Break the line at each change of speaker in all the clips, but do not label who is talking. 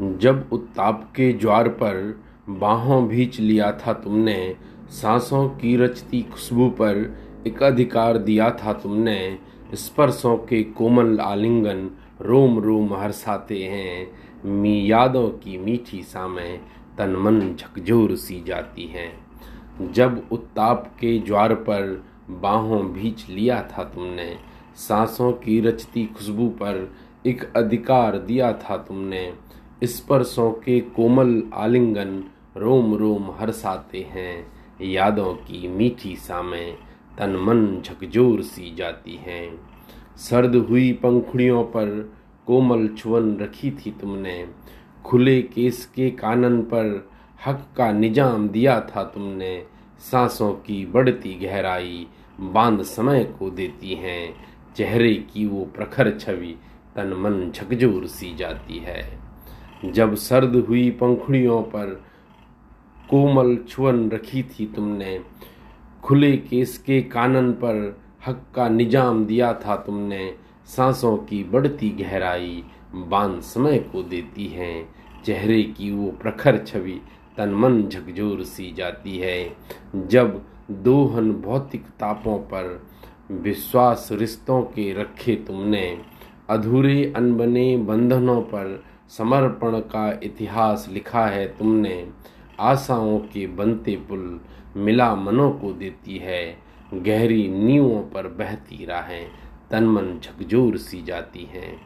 जब उत्ताप के ज्वार पर बाहों भींच लिया था तुमने, सांसों की रचती खुशबू पर एक अधिकार दिया था तुमने, स्पर्शों के कोमल आलिंगन रोम रोम हर्षाते हैं मी यादों की मीठी सामें तन मन झकझोर सी जाती हैं। जब उत्ताप के ज्वार पर बाहों भींच लिया था तुमने, सांसों की रचती खुशबू पर एक अधिकार दिया था तुमने स्पर्शों के कोमल आलिंगन रोम रोम हर्षाते हैं। यादों की मीठी सामें तन मन झकझोर सी जाती हैं। सर्द हुई पंखुड़ियों पर कोमल छुवन रखी थी तुमने। खुले केस के कानन पर हक का निज़ाम दिया था तुमने। सांसों की बढ़ती गहराई बाँध समय को देती हैं। चेहरे की वो प्रखर छवि तन मन झकझोर सी जाती है। जब सर्द हुई पंखुड़ियों पर कोमल छुअन रखी थी तुमने, खुले केस के कानन पर हक का निज़ाम दिया था तुमने, सांसों की बढ़ती गहराई बाँध समय को देती है, चेहरे की वो प्रखर छवि तन मन झकझोर सी जाती है। जब दोहन भौतिक तापों पर विश्वास रिश्तों के रखे तुमने, अधूरे अनबने बंधनों पर समर्पण का इतिहास लिखा है तुमने। आशाओं के बनते पुल मिला मनों को देती है। गहरी नीवों पर बहती राहें तन मन झकझोर सी जाती हैं।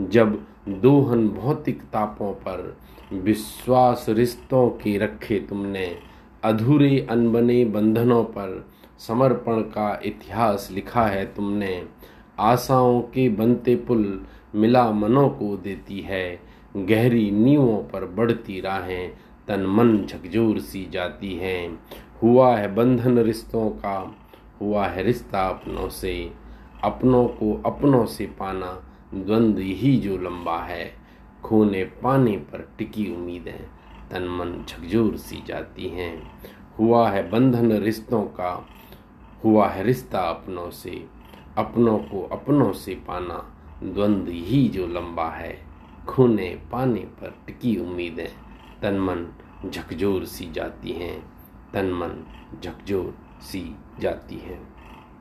जब दोहन भौतिक तापों पर विश्वास रिश्तों के रखे तुमने। अधूरे अनबने बंधनों पर समर्पण का इतिहास लिखा है तुमने। आशाओं के बनते पुल मिला मनों को देती है। गहरी नीवों पर बढ़ती राहें तन मन झकझोर सी जाती हैं। हुआ है बंधन रिश्तों का, हुआ है रिश्ता अपनों से। अपनों को अपनों से पाना द्वंद्व ही जो लंबा है। खोने पाने पर टिकी उम्मीदें तन मन झकझोर सी जाती हैं। हुआ है बंधन रिश्तों का, हुआ है रिश्ता अपनों से। अपनों को अपनों से पाना द्वंद्व ही जो लंबा है। खोने पाने पर टिकी उम्मीदें। तन मन झकझोर सी जाती हैं। तन मन झकझोर सी जाती हैं।